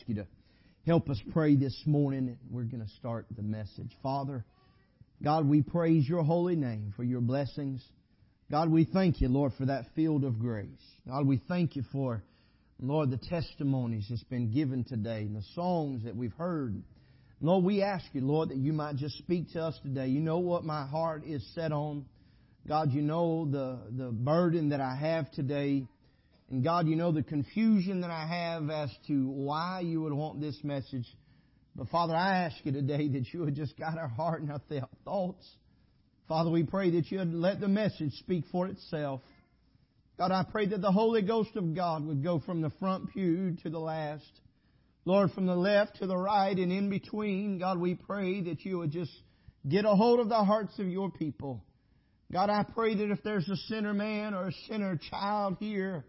Ask you to help us pray this morning. We're going to start the message. Father, God, we praise your holy name for your blessings. God, we thank you, Lord, for that field of grace. God, we thank you for, Lord, the testimonies that's been given today and the songs that we've heard. Lord, we ask you, Lord, that you might just speak to us today. You know what my heart is set on. God, you know the, the burden that I have today. And God, you know the confusion that I have as to why you would want this message. But Father, I ask you today that you would just guide our heart and our thoughts. Father, we pray that you'd let the message speak for itself. God, I pray that the Holy Ghost of God would go from the front pew to the last. Lord, from the left to the right and in between, God, we pray that you would just get a hold of the hearts of your people. God, I pray that if there's a sinner man or a sinner child here,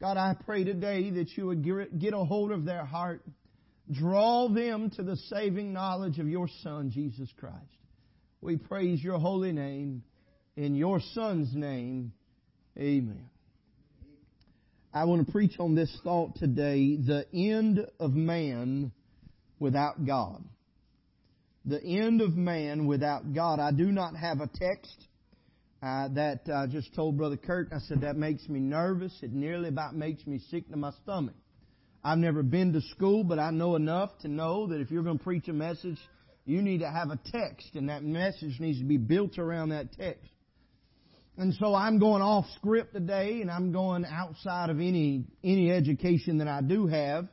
God, I pray today that you would get a hold of their heart. Draw them to the saving knowledge of your Son, Jesus Christ. We praise your holy name. In your Son's name, amen. I want to preach on this thought today the end of man without God. The end of man without God. I do not have a text uh, that I uh, just told Brother Kurt, I said, that makes me nervous. It nearly about makes me sick to my stomach. I've never been to school, but I know enough to know that if you're going to preach a message, you need to have a text, and that message needs to be built around that text. And so I'm going off script today, and I'm going outside of any any education that I do have,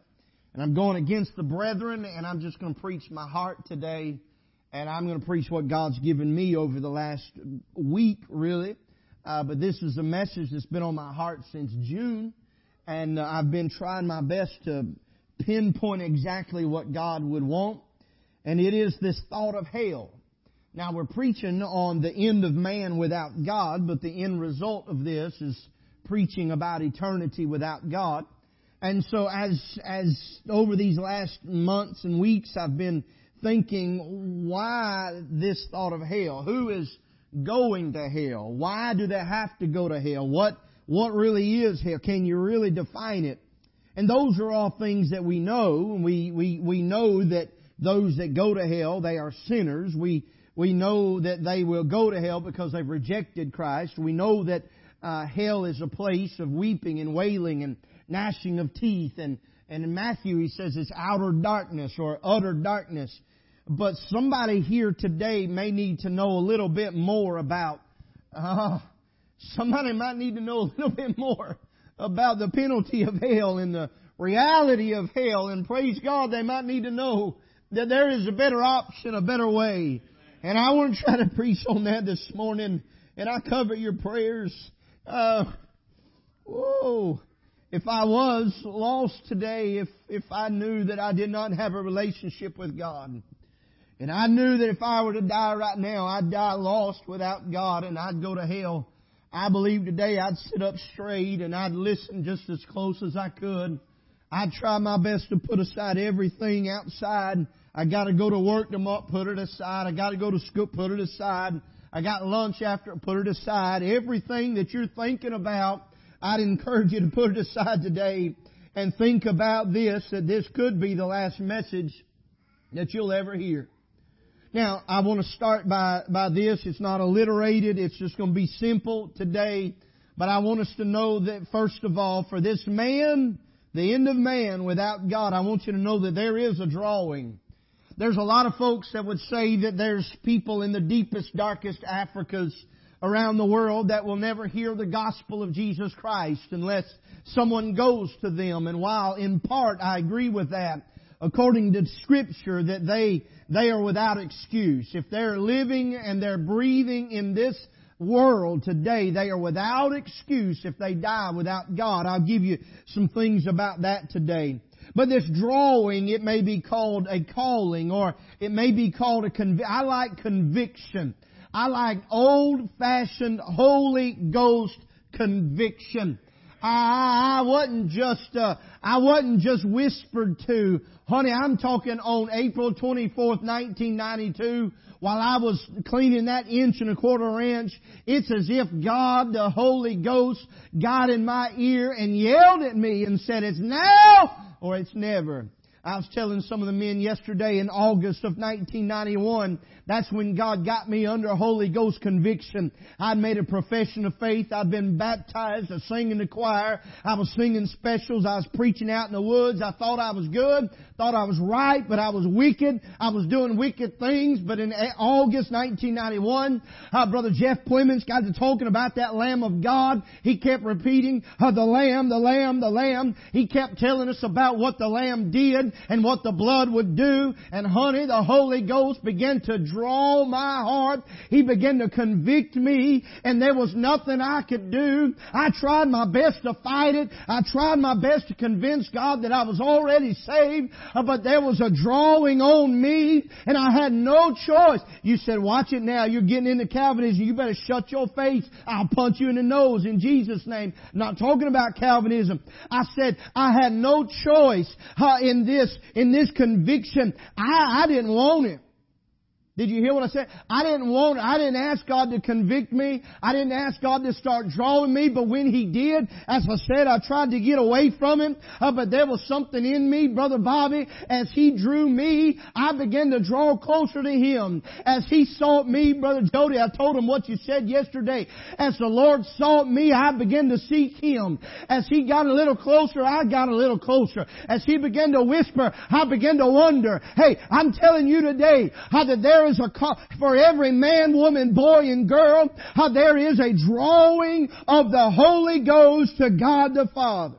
and I'm going against the brethren, and I'm just going to preach my heart today and I'm going to preach what God's given me over the last week, really. Uh, but this is a message that's been on my heart since June, and uh, I've been trying my best to pinpoint exactly what God would want. And it is this thought of hell. Now we're preaching on the end of man without God, but the end result of this is preaching about eternity without God. And so as, as over these last months and weeks I've been thinking, why this thought of hell? Who is going to hell? Why do they have to go to hell? What, what really is hell? Can you really define it? And those are all things that we know. We, we, we know that those that go to hell, they are sinners. We, we know that they will go to hell because they've rejected Christ. We know that uh, hell is a place of weeping and wailing and gnashing of teeth. And, and in Matthew he says it's outer darkness or utter darkness. But somebody here today may need to know a little bit more about, uh, somebody might need to know a little bit more about the penalty of hell and the reality of hell. And praise God, they might need to know that there is a better option, a better way. And I want to try to preach on that this morning. And I cover your prayers. Uh, whoa. If I was lost today, if, if I knew that I did not have a relationship with God, and I knew that if I were to die right now, I'd die lost without God and I'd go to hell. I believe today I'd sit up straight and I'd listen just as close as I could. I'd try my best to put aside everything outside. I gotta go to work tomorrow, put it aside. I gotta go to school, put it aside. I got lunch after, put it aside. Everything that you're thinking about, I'd encourage you to put it aside today and think about this, that this could be the last message that you'll ever hear. Now, I want to start by, by this. It's not alliterated. It's just going to be simple today. But I want us to know that first of all, for this man, the end of man without God, I want you to know that there is a drawing. There's a lot of folks that would say that there's people in the deepest, darkest Africas around the world that will never hear the gospel of Jesus Christ unless someone goes to them. And while in part I agree with that, according to scripture that they, they are without excuse. If they're living and they're breathing in this world today, they are without excuse if they die without God. I'll give you some things about that today. But this drawing, it may be called a calling or it may be called a conv- I like conviction. I like old fashioned Holy Ghost conviction. I, I wasn't just, uh, I wasn't just whispered to. Honey, I'm talking on April 24th, 1992, while I was cleaning that inch and a quarter inch. It's as if God, the Holy Ghost, got in my ear and yelled at me and said, it's now or it's never. I was telling some of the men yesterday in August of 1991, that's when God got me under Holy Ghost conviction. I'd made a profession of faith. I'd been baptized. I sang in the choir. I was singing specials. I was preaching out in the woods. I thought I was good. Thought I was right, but I was wicked. I was doing wicked things. But in August 1991, uh, Brother Jeff Clemens got to talking about that Lamb of God. He kept repeating, uh, the Lamb, the Lamb, the Lamb. He kept telling us about what the Lamb did and what the blood would do. And honey, the Holy Ghost began to draw my heart. He began to convict me and there was nothing I could do. I tried my best to fight it. I tried my best to convince God that I was already saved, but there was a drawing on me and I had no choice. You said, watch it now. You're getting into Calvinism. You better shut your face. I'll punch you in the nose in Jesus' name. I'm not talking about Calvinism. I said, I had no choice uh, in this this, in this conviction, I, I didn't want it. Did you hear what I said? I didn't want, I didn't ask God to convict me. I didn't ask God to start drawing me, but when He did, as I said, I tried to get away from Him, uh, but there was something in me, Brother Bobby, as He drew me, I began to draw closer to Him. As He sought me, Brother Jody, I told him what you said yesterday. As the Lord sought me, I began to seek Him. As He got a little closer, I got a little closer. As He began to whisper, I began to wonder, hey, I'm telling you today, how that there there is a call for every man, woman, boy, and girl. There is a drawing of the Holy Ghost to God the Father.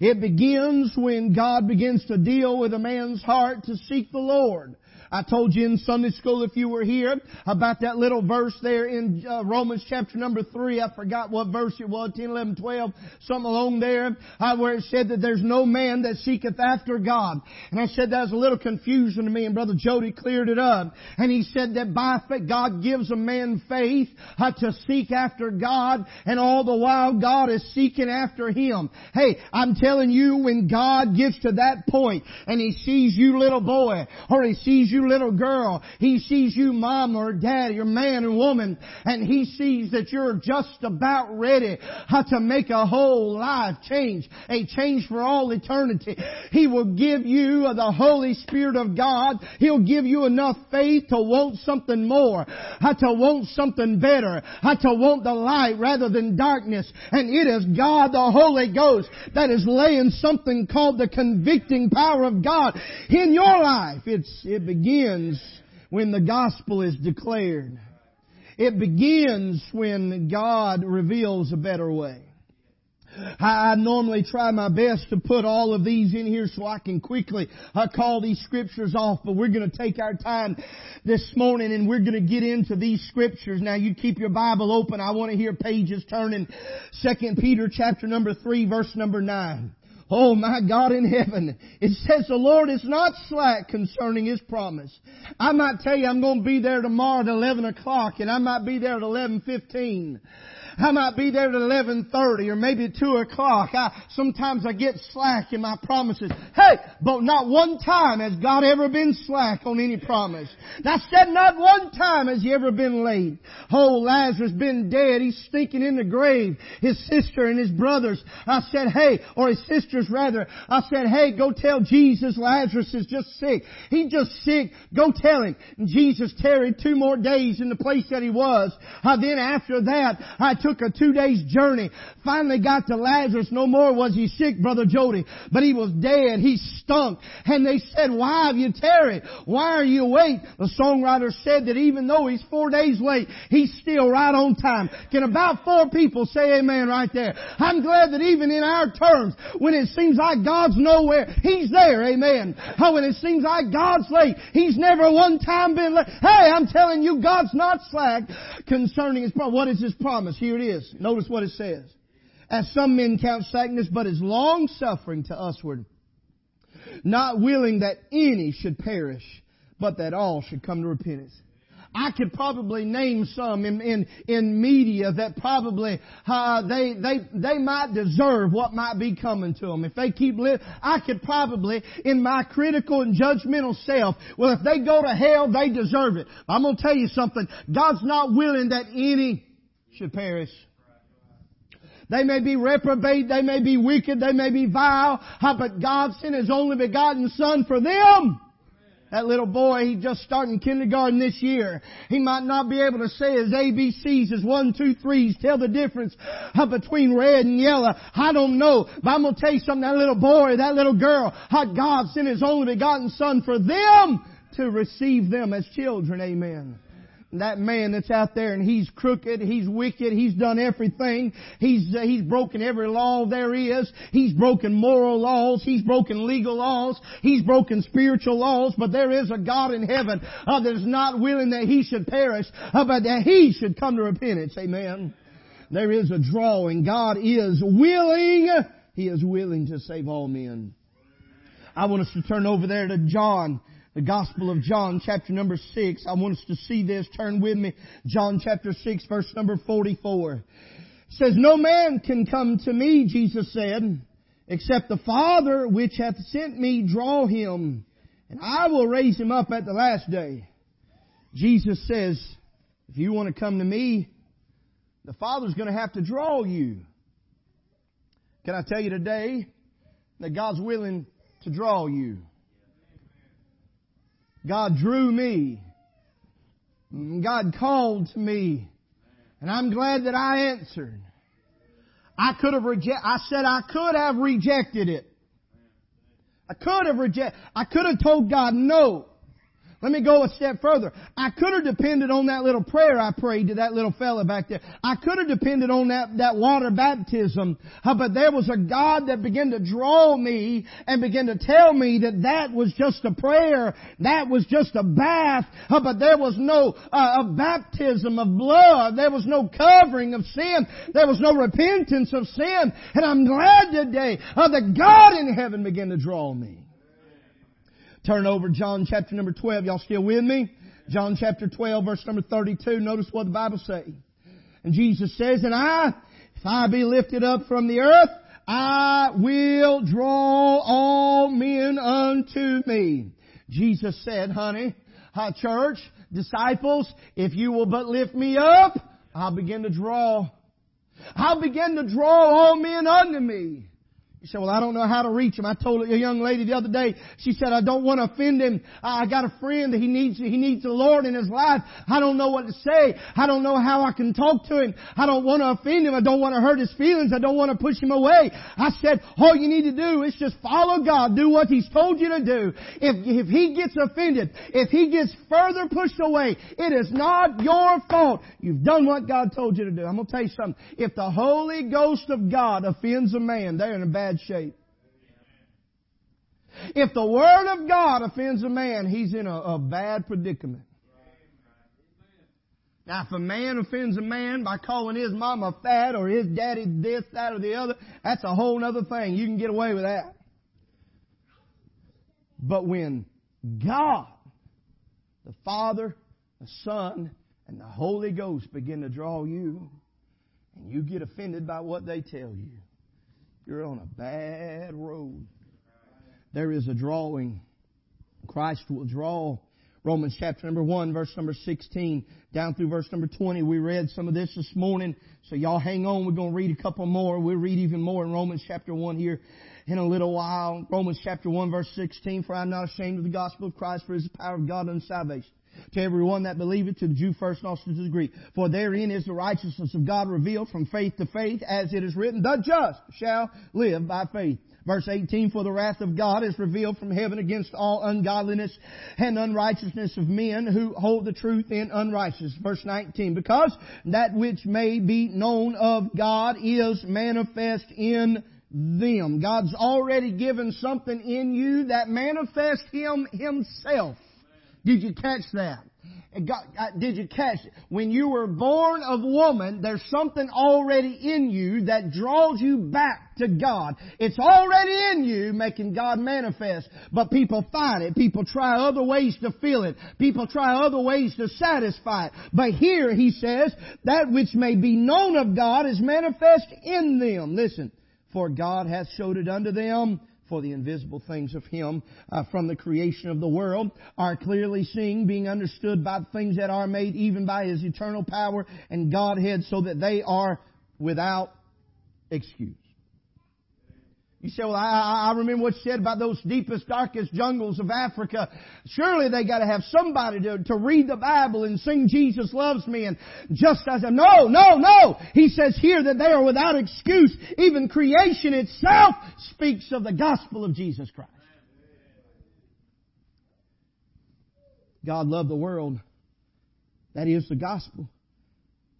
It begins when God begins to deal with a man's heart to seek the Lord. I told you in Sunday school if you were here about that little verse there in uh, Romans chapter number 3. I forgot what verse it was, 10, 11, 12, something along there, uh, where it said that there's no man that seeketh after God. And I said that was a little confusion to me and Brother Jody cleared it up. And he said that by faith, God gives a man faith uh, to seek after God and all the while God is seeking after him. Hey, I'm telling you when God gets to that point and he sees you little boy or he sees you little girl. He sees you mom or dad, or man and woman and he sees that you're just about ready How to make a whole life change, a change for all eternity. He will give you uh, the Holy Spirit of God. He'll give you enough faith to want something more, uh, to want something better, to want the light rather than darkness. And it is God the Holy Ghost that is laying something called the convicting power of God in your life. It's, it begins begins when the gospel is declared. It begins when God reveals a better way. I normally try my best to put all of these in here so I can quickly uh, call these scriptures off, but we're going to take our time this morning and we're going to get into these scriptures. Now you keep your Bible open. I want to hear pages turning. Second Peter chapter number 3 verse number 9. Oh my God in heaven. It says the Lord is not slack concerning His promise. I might tell you I'm going to be there tomorrow at 11 o'clock and I might be there at 11.15. I might be there at 11.30 or maybe 2 o'clock. I, sometimes I get slack in my promises. Hey, but not one time has God ever been slack on any promise. I said not one time has He ever been late. Oh, Lazarus been dead. He's stinking in the grave. His sister and his brothers. I said, hey, or his sisters rather. I said, hey, go tell Jesus Lazarus is just sick. He's just sick. Go tell him. And Jesus tarried two more days in the place that he was. Uh, then after that, I took a two days journey. Finally got to Lazarus. No more was he sick, Brother Jody, but he was dead. He stunk. And they said, why have you tarried? Why are you late? The songwriter said that even though he's four days late, he's still right on time. Can about four people say amen right there? I'm glad that even in our terms, when it seems like God's nowhere, He's there, amen. How when it seems like God's late, He's never one time been late. Hey, I'm telling you, God's not slack concerning His promise. What is His promise? Here it is. Notice what it says. As some men count slackness, but is long suffering to usward, not willing that any should perish, but that all should come to repentance. I could probably name some in in, in media that probably uh, they they they might deserve what might be coming to them if they keep living. I could probably, in my critical and judgmental self, well, if they go to hell, they deserve it. I'm to tell you something. God's not willing that any should perish They may be reprobate, they may be wicked, they may be vile, but God sent His only begotten Son for them. That little boy, he just starting kindergarten this year. He might not be able to say his ABCs, his one, two, threes, tell the difference between red and yellow. I don't know. But I'm going to tell you something, that little boy, that little girl, how God sent His only begotten Son for them to receive them as children. Amen that man that's out there and he's crooked, he's wicked, he's done everything. He's, uh, he's broken every law there is. He's broken moral laws. He's broken legal laws. He's broken spiritual laws. But there is a God in heaven uh, that is not willing that he should perish, uh, but that he should come to repentance. Amen. There is a drawing. God is willing. He is willing to save all men. I want us to turn over there to John the Gospel of John, chapter number 6. I want us to see this. Turn with me. John chapter 6, verse number 44. It says, No man can come to me, Jesus said, except the Father which hath sent me draw him, and I will raise him up at the last day. Jesus says, if you want to come to me, the Father's going to have to draw you. Can I tell you today that God's willing to draw you? God drew me. God called to me. And I'm glad that I answered. I could have rejected, I said I could have rejected it. I could have rejected, I could have told God no. Let me go a step further. I could have depended on that little prayer I prayed to that little fella back there. I could have depended on that, that water baptism. But there was a God that began to draw me and began to tell me that that was just a prayer. That was just a bath. But there was no uh, baptism of blood. There was no covering of sin. There was no repentance of sin. And I'm glad today uh, that God in heaven began to draw me. Turn over John chapter number 12. Y'all still with me? John chapter 12 verse number 32. Notice what the Bible says. And Jesus says, And I, if I be lifted up from the earth, I will draw all men unto me. Jesus said, honey, church, disciples, if you will but lift me up, I'll begin to draw. I'll begin to draw all men unto me. You say, well, I don't know how to reach him. I told a young lady the other day, she said, I don't want to offend him. I got a friend that he needs, he needs the Lord in his life. I don't know what to say. I don't know how I can talk to him. I don't want to offend him. I don't want to hurt his feelings. I don't want to push him away. I said, all you need to do is just follow God. Do what he's told you to do. If, if he gets offended, if he gets further pushed away, it is not your fault. You've done what God told you to do. I'm going to tell you something. If the Holy Ghost of God offends a man, they're in a bad bad shape. If the Word of God offends a man, he's in a, a bad predicament. Now, if a man offends a man by calling his mama fat or his daddy this, that, or the other, that's a whole other thing. You can get away with that. But when God, the Father, the Son, and the Holy Ghost begin to draw you, and you get offended by what they tell you, you're on a bad road. There is a drawing. Christ will draw. Romans chapter number 1 verse number 16 down through verse number 20. We read some of this this morning. So y'all hang on. We're going to read a couple more. We'll read even more in Romans chapter 1 here in a little while. Romans chapter 1 verse 16. For I am not ashamed of the gospel of Christ for it is the power of God unto salvation to everyone that believeth, to the Jew first and also to the Greek. For therein is the righteousness of God revealed from faith to faith, as it is written, the just shall live by faith. Verse 18, for the wrath of God is revealed from heaven against all ungodliness and unrighteousness of men who hold the truth in unrighteousness. Verse 19, because that which may be known of God is manifest in them. God's already given something in you that manifests Him Himself. Did you catch that? God, uh, did you catch it? When you were born of woman, there's something already in you that draws you back to God. It's already in you making God manifest. But people find it. People try other ways to feel it. People try other ways to satisfy it. But here he says, that which may be known of God is manifest in them. Listen, for God hath showed it unto them for the invisible things of Him uh, from the creation of the world are clearly seen, being understood by things that are made, even by His eternal power and Godhead, so that they are without excuse. You say, well, I, I remember what you said about those deepest, darkest jungles of Africa. Surely they gotta have somebody to, to read the Bible and sing Jesus loves me and just as I'm, no, no, no! He says here that they are without excuse. Even creation itself speaks of the gospel of Jesus Christ. God loved the world. That is the gospel.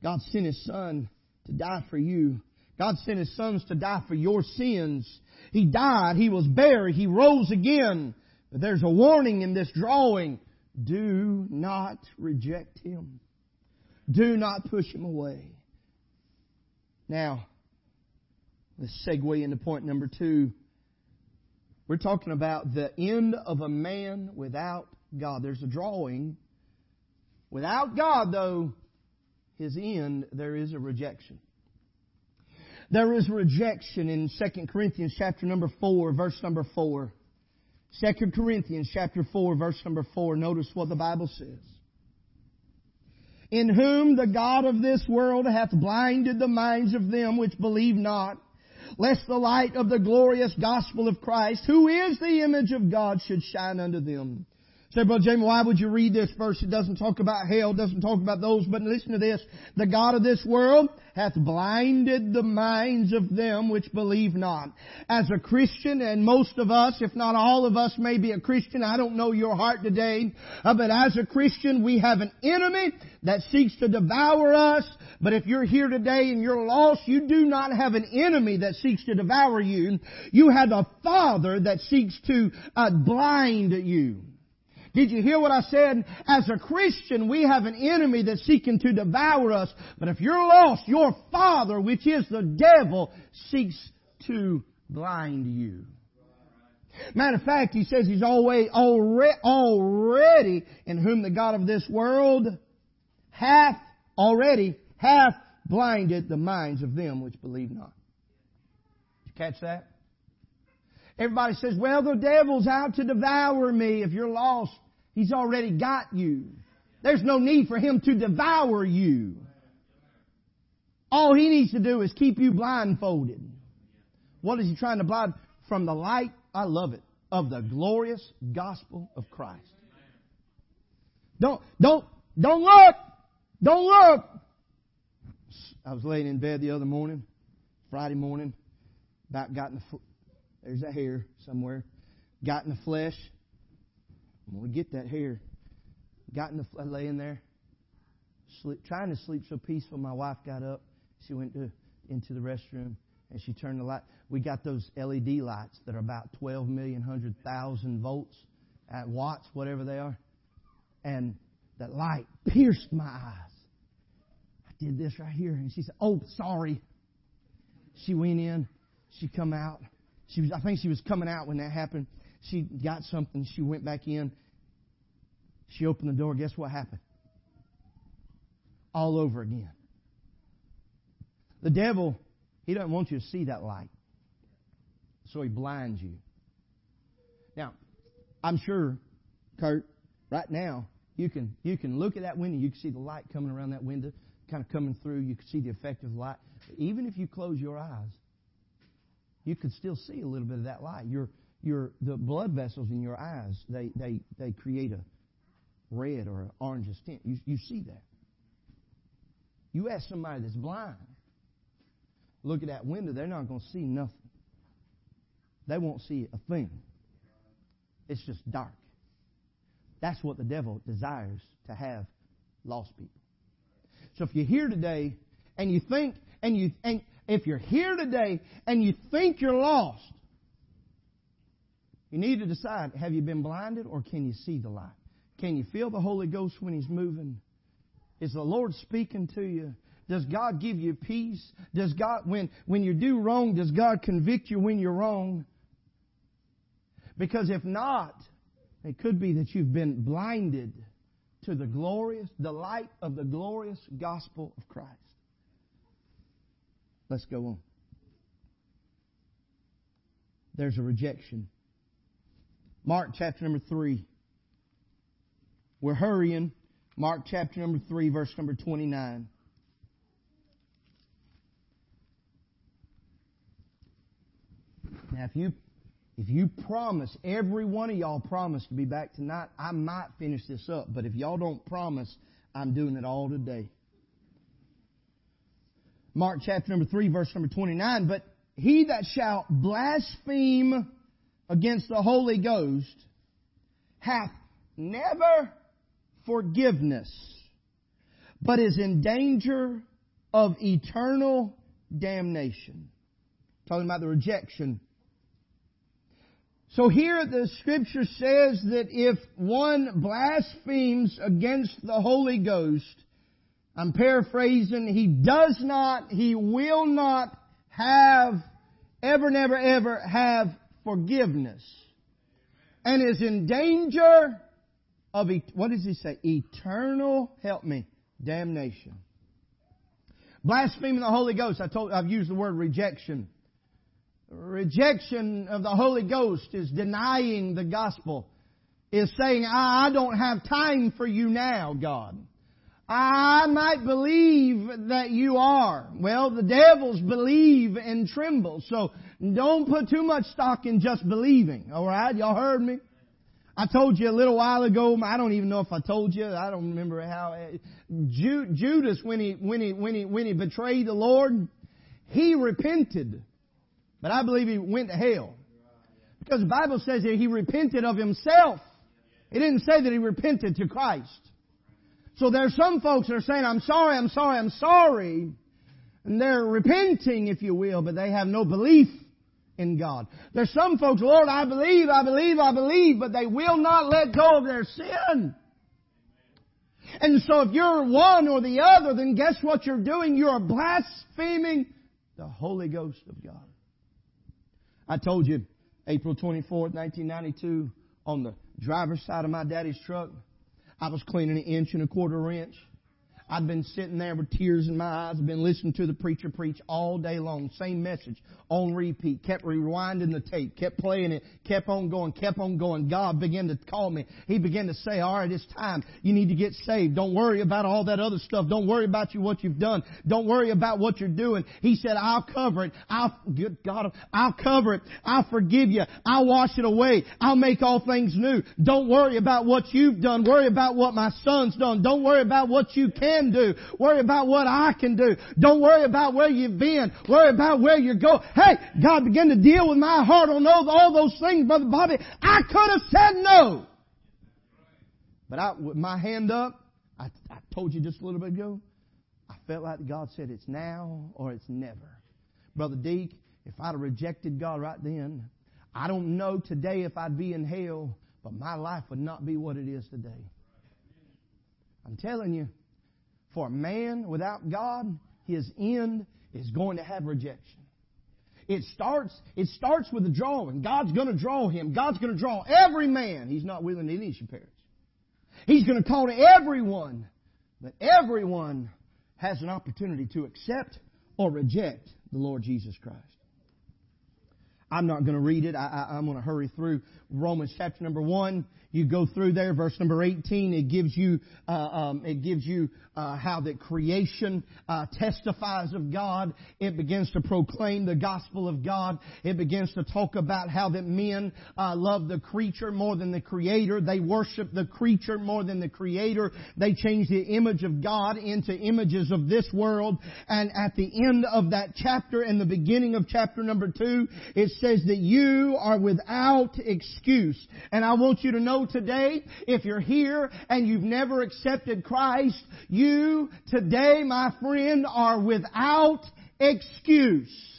God sent His Son to die for you. God sent His sons to die for your sins. He died, He was buried, He rose again. But there's a warning in this drawing. Do not reject Him. Do not push Him away. Now, let's segue into point number two. We're talking about the end of a man without God. There's a drawing. Without God, though, his end, there is a rejection. There is rejection in 2 Corinthians chapter number 4, verse number 4. 2 Corinthians chapter 4, verse number 4. Notice what the Bible says. In whom the God of this world hath blinded the minds of them which believe not, lest the light of the glorious gospel of Christ, who is the image of God, should shine unto them. Say, Brother Jamie, why would you read this verse? It doesn't talk about hell, doesn't talk about those, but listen to this. The God of this world hath blinded the minds of them which believe not. As a Christian, and most of us, if not all of us, may be a Christian, I don't know your heart today, uh, but as a Christian, we have an enemy that seeks to devour us. But if you're here today and you're lost, you do not have an enemy that seeks to devour you. You have a Father that seeks to uh, blind you. Did you hear what I said? As a Christian, we have an enemy that's seeking to devour us. But if you're lost, your father, which is the devil, seeks to blind you. Matter of fact, he says he's always already, in whom the God of this world hath already hath blinded the minds of them which believe not. Did you catch that? Everybody says, well, the devil's out to devour me. If you're lost, He's already got you. There's no need for him to devour you. All he needs to do is keep you blindfolded. What is he trying to blind? From the light, I love it, of the glorious gospel of Christ. Don't, don't, don't look! Don't look! I was laying in bed the other morning, Friday morning, about got in the, there's a hair somewhere, got in the flesh, I'm going to get that hair. Got in the laying there, sleep, trying to sleep so peaceful. My wife got up. She went to, into the restroom and she turned the light. We got those LED lights that are about 12 million, 100,000 volts at watts, whatever they are. And that light pierced my eyes. I did this right here. And she said, Oh, sorry. She went in. She come out. She was, I think she was coming out when that happened. She got something. She went back in. She opened the door. Guess what happened? All over again. The devil, he doesn't want you to see that light. So he blinds you. Now, I'm sure, Kurt, right now, you can, you can look at that window. You can see the light coming around that window, kind of coming through. You can see the effect of light. Even if you close your eyes, you could still see a little bit of that light. You're, your the blood vessels in your eyes they they they create a red or an orange tint. You you see that. You ask somebody that's blind, look at that window, they're not going to see nothing. They won't see a thing. It's just dark. That's what the devil desires to have lost people. So if you're here today and you think and you and if you're here today and you think you're lost, you need to decide have you been blinded or can you see the light? Can you feel the Holy Ghost when He's moving? Is the Lord speaking to you? Does God give you peace? Does God, when, when you do wrong, does God convict you when you're wrong? Because if not, it could be that you've been blinded to the glorious, the light of the glorious gospel of Christ. Let's go on. There's a rejection Mark chapter number 3. We're hurrying. Mark chapter number 3, verse number 29. Now, if you if you promise, every one of y'all promise to be back tonight, I might finish this up. But if y'all don't promise, I'm doing it all today. Mark chapter number 3, verse number 29. But he that shall blaspheme against the Holy Ghost hath never forgiveness, but is in danger of eternal damnation. Talking about the rejection. So here the scripture says that if one blasphemes against the Holy Ghost, I'm paraphrasing, he does not, he will not have, ever, never, ever have forgiveness. And is in danger of, what does he say? Eternal, help me, damnation. Blaspheming the Holy Ghost, I told, I've used the word rejection. Rejection of the Holy Ghost is denying the gospel. Is saying, I don't have time for you now, God. I might believe that you are. Well, the devils believe and tremble. So don't put too much stock in just believing. Alright? Y'all heard me? I told you a little while ago, I don't even know if I told you, I don't remember how, Judas, when he, when he, when he, when he betrayed the Lord, he repented. But I believe he went to hell. Because the Bible says that he repented of himself. It didn't say that he repented to Christ. So there's some folks that are saying, I'm sorry, I'm sorry, I'm sorry. And they're repenting, if you will, but they have no belief in God. There's some folks, Lord, I believe, I believe, I believe, but they will not let go of their sin. And so if you're one or the other, then guess what you're doing? You're blaspheming the Holy Ghost of God. I told you, April 24th, 1992, on the driver's side of my daddy's truck, I was cleaning an inch and a quarter inch. I'd been sitting there with tears in my eyes. I've been listening to the preacher preach all day long. Same message on repeat. Kept rewinding the tape. Kept playing it. Kept on going. Kept on going. God began to call me. He began to say, all right, it's time. You need to get saved. Don't worry about all that other stuff. Don't worry about you, what you've done. Don't worry about what you're doing. He said, I'll cover it. I'll, good God, I'll cover it. I'll forgive you. I'll wash it away. I'll make all things new. Don't worry about what you've done. Worry about what my son's done. Don't worry about what you can can do. Worry about what I can do. Don't worry about where you've been. Worry about where you're going. Hey, God began to deal with my heart on all, those things, Brother Bobby. I could have said no. But I, with my hand up, I, I told you just a little bit ago, I felt like God said it's now or it's never. Brother Deke, if I'd have rejected God right then, I don't know today if I'd be in hell, but my life would not be what it is today. I'm telling you, for a man without God, his end is going to have rejection. It starts, it starts with the drawing. God's going to draw him. God's going to draw every man. He's not willing that any should perish. He's going to call to everyone. But everyone has an opportunity to accept or reject the Lord Jesus Christ. I'm not going to read it. I, am going to hurry through Romans chapter number one. You go through there, verse number 18. It gives you, uh, um, it gives you uh, how that creation uh, testifies of God. It begins to proclaim the gospel of God. It begins to talk about how that men uh, love the creature more than the Creator. They worship the creature more than the Creator. They change the image of God into images of this world. And at the end of that chapter, in the beginning of chapter number two, it says that you are without excuse. And I want you to know today, if you're here and you've never accepted Christ, you today, my friend, are without excuse.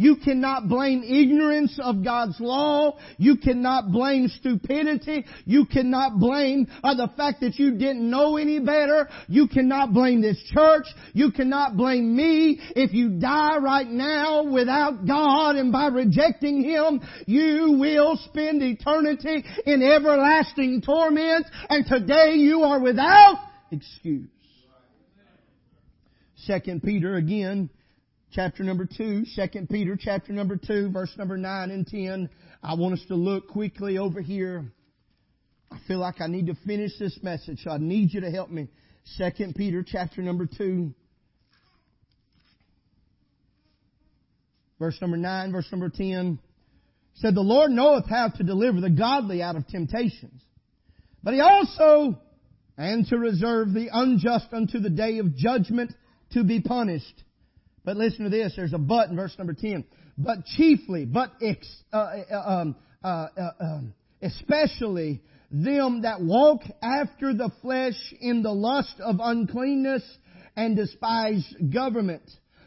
You cannot blame ignorance of God's law. You cannot blame stupidity. You cannot blame uh, the fact that you didn't know any better. You cannot blame this church. You cannot blame me. If you die right now without God and by rejecting Him, you will spend eternity in everlasting torment. And today you are without excuse. Second Peter again chapter number 2, 2 Peter chapter number 2, verse number 9 and 10. I want us to look quickly over here. I feel like I need to finish this message, so I need you to help me. Second Peter chapter number 2. verse number 9, verse number 10, said, The Lord knoweth how to deliver the godly out of temptations. But he also, and to reserve the unjust unto the day of judgment to be punished. But listen to this, there's a but in verse number 10. But chiefly, but ex, uh, uh, um, uh, uh, um, especially them that walk after the flesh in the lust of uncleanness and despise government.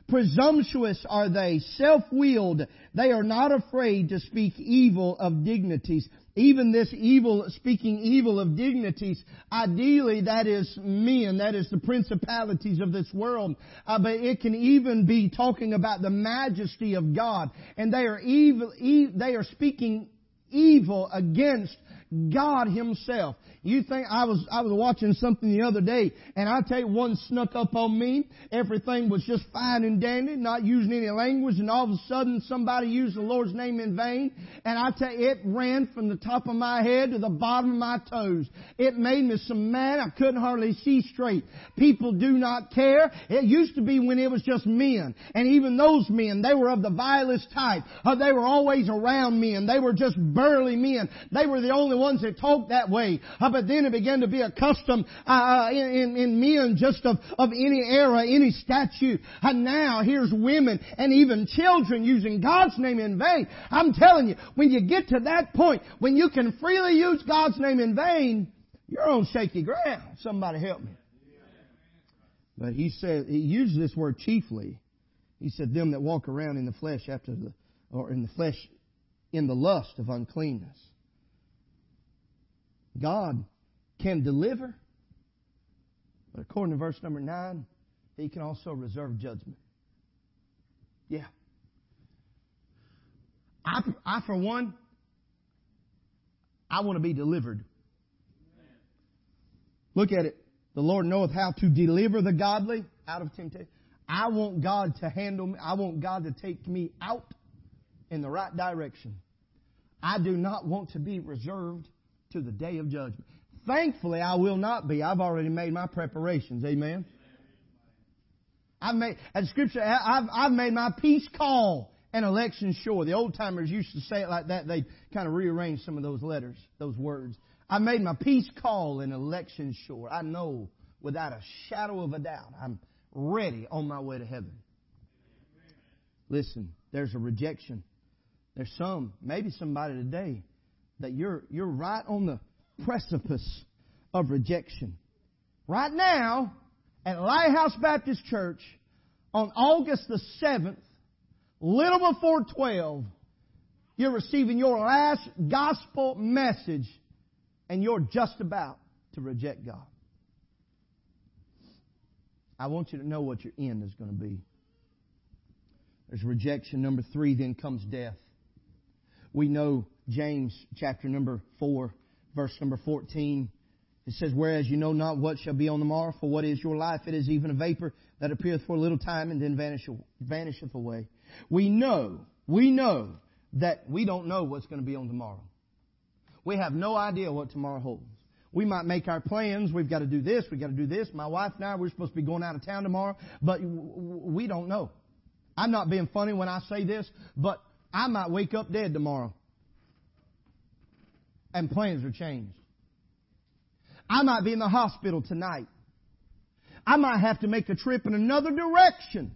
Presumptuous are they, self-willed. They are not afraid to speak evil of dignities. Even this evil, speaking evil of dignities, ideally that is men, that is the principalities of this world. Uh, but it can even be talking about the majesty of God. And they are evil, e- they are speaking evil against God Himself. You think I was I was watching something the other day, and I tell you one snuck up on me. Everything was just fine and dandy, not using any language, and all of a sudden somebody used the Lord's name in vain, and I tell you, it ran from the top of my head to the bottom of my toes. It made me so mad I couldn't hardly see straight. People do not care. It used to be when it was just men, and even those men, they were of the vilest type. Uh, they were always around men. They were just burly men. They were the only ones that talked that way. Uh, but then it began to be a custom uh, uh, in, in men just of, of any era, any statute. And now here's women and even children using God's name in vain. I'm telling you, when you get to that point, when you can freely use God's name in vain, you're on shaky ground. Somebody help me. But he said, he uses this word chiefly. He said, them that walk around in the flesh after the, or in the flesh in the lust of uncleanness. God can deliver. But according to verse number 9, He can also reserve judgment. Yeah. I, I for one, I want to be delivered. Look at it. The Lord knoweth how to deliver the godly out of temptation. I want God to handle me. I want God to take me out in the right direction. I do not want to be reserved to the day of judgment. Thankfully, I will not be. I've already made my preparations. Amen. I've made, as scripture, I've, I've made my peace call and election sure. The old timers used to say it like that. They kind of rearranged some of those letters, those words. I made my peace call and election sure. I know without a shadow of a doubt I'm ready on my way to heaven. Listen, there's a rejection. There's some, maybe somebody today, that you're, you're right on the precipice of rejection. Right now, at Lighthouse Baptist Church, on August the 7th, little before 12, you're receiving your last gospel message and you're just about to reject God. I want you to know what your end is going to be. There's rejection. Number three, then comes death. We know James chapter number 4 verse number 14. It says, Whereas you know not what shall be on the morrow, for what is your life? It is even a vapor that appeareth for a little time and then vanisheth away. We know, we know that we don't know what's going to be on tomorrow. We have no idea what tomorrow holds. We might make our plans. We've got to do this. We've got to do this. My wife and I, we're supposed to be going out of town tomorrow, but we don't know. I'm not being funny when I say this, but I might wake up dead tomorrow and plans are changed. I might be in the hospital tonight. I might have to make a trip in another direction.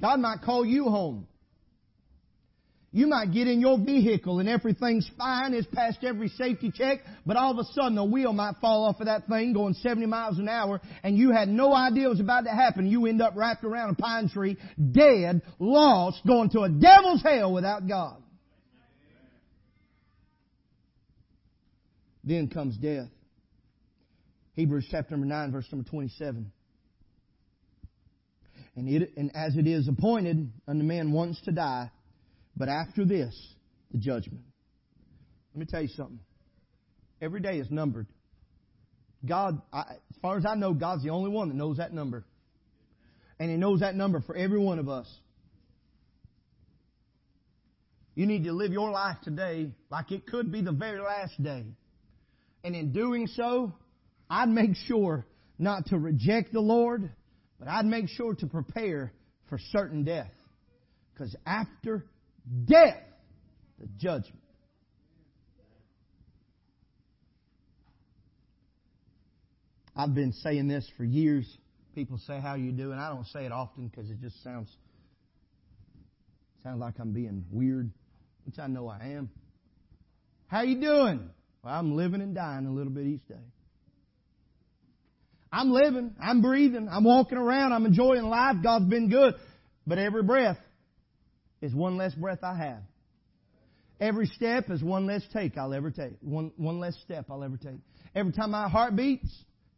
God might call you home. You might get in your vehicle and everything's fine, it's passed every safety check, but all of a sudden a wheel might fall off of that thing going 70 miles an hour and you had no idea it was about to happen. You end up wrapped around a pine tree, dead, lost, going to a devil's hell without God. Then comes death. Hebrews chapter number 9, verse number 27. And, it, and as it is appointed unto man once to die, but after this, the judgment. Let me tell you something. Every day is numbered. God, I, as far as I know, God's the only one that knows that number. And He knows that number for every one of us. You need to live your life today like it could be the very last day. And in doing so, I'd make sure not to reject the Lord, but I'd make sure to prepare for certain death. Because after death, the judgment. I've been saying this for years. People say, how you doing? I don't say it often because it just sounds, sounds like I'm being weird, which I know I am. How you doing? Well, I'm living and dying a little bit each day. I'm living, I'm breathing, I'm walking around, I'm enjoying life, God's been good. But every breath is one less breath I have. Every step is one less take I'll ever take. One, one less step I'll ever take. Every time my heart beats,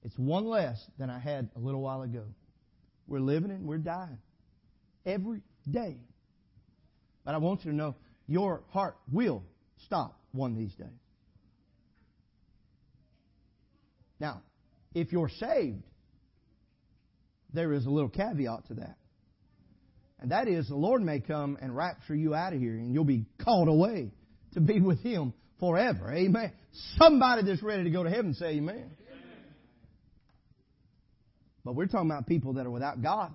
it's one less than I had a little while ago. We're living and we're dying. Every day. But I want you to know your heart will stop one of these days. Now, if you're saved, there is a little caveat to that. And that is the Lord may come and rapture you out of here and you'll be called away to be with Him forever. Amen. Somebody that's ready to go to heaven say amen. But we're talking about people that are without God.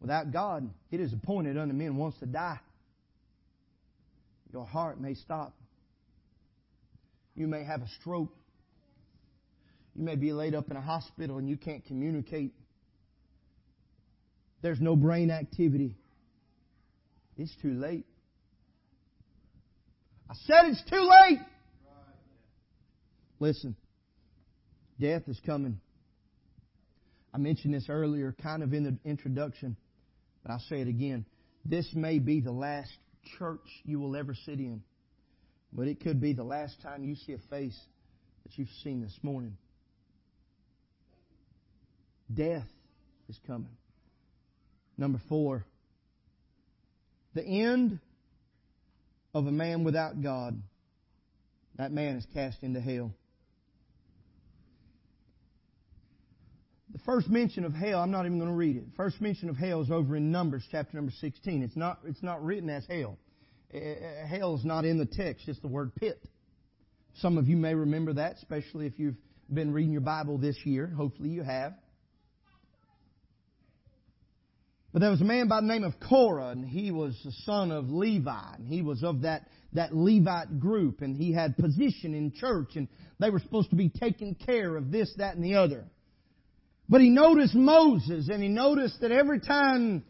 Without God, it is appointed unto men once to die. Your heart may stop. You may have a stroke. You may be laid up in a hospital and you can't communicate. There's no brain activity. It's too late. I said it's too late. Listen, death is coming. I mentioned this earlier, kind of in the introduction, but I'll say it again. This may be the last church you will ever sit in, but it could be the last time you see a face that you've seen this morning. Death is coming. Number four, the end of a man without God. That man is cast into hell. The first mention of hell, I'm not even going to read it. First mention of hell is over in Numbers chapter number 16. It's not, it's not written as hell. Eh, eh, hell is not in the text, it's the word pit. Some of you may remember that, especially if you've been reading your Bible this year. Hopefully you have. But there was a man by the name of Korah, and he was the son of Levi, and he was of that, that Levite group, and he had position in church, and they were supposed to be taking care of this, that, and the other. But he noticed Moses, and he noticed that every time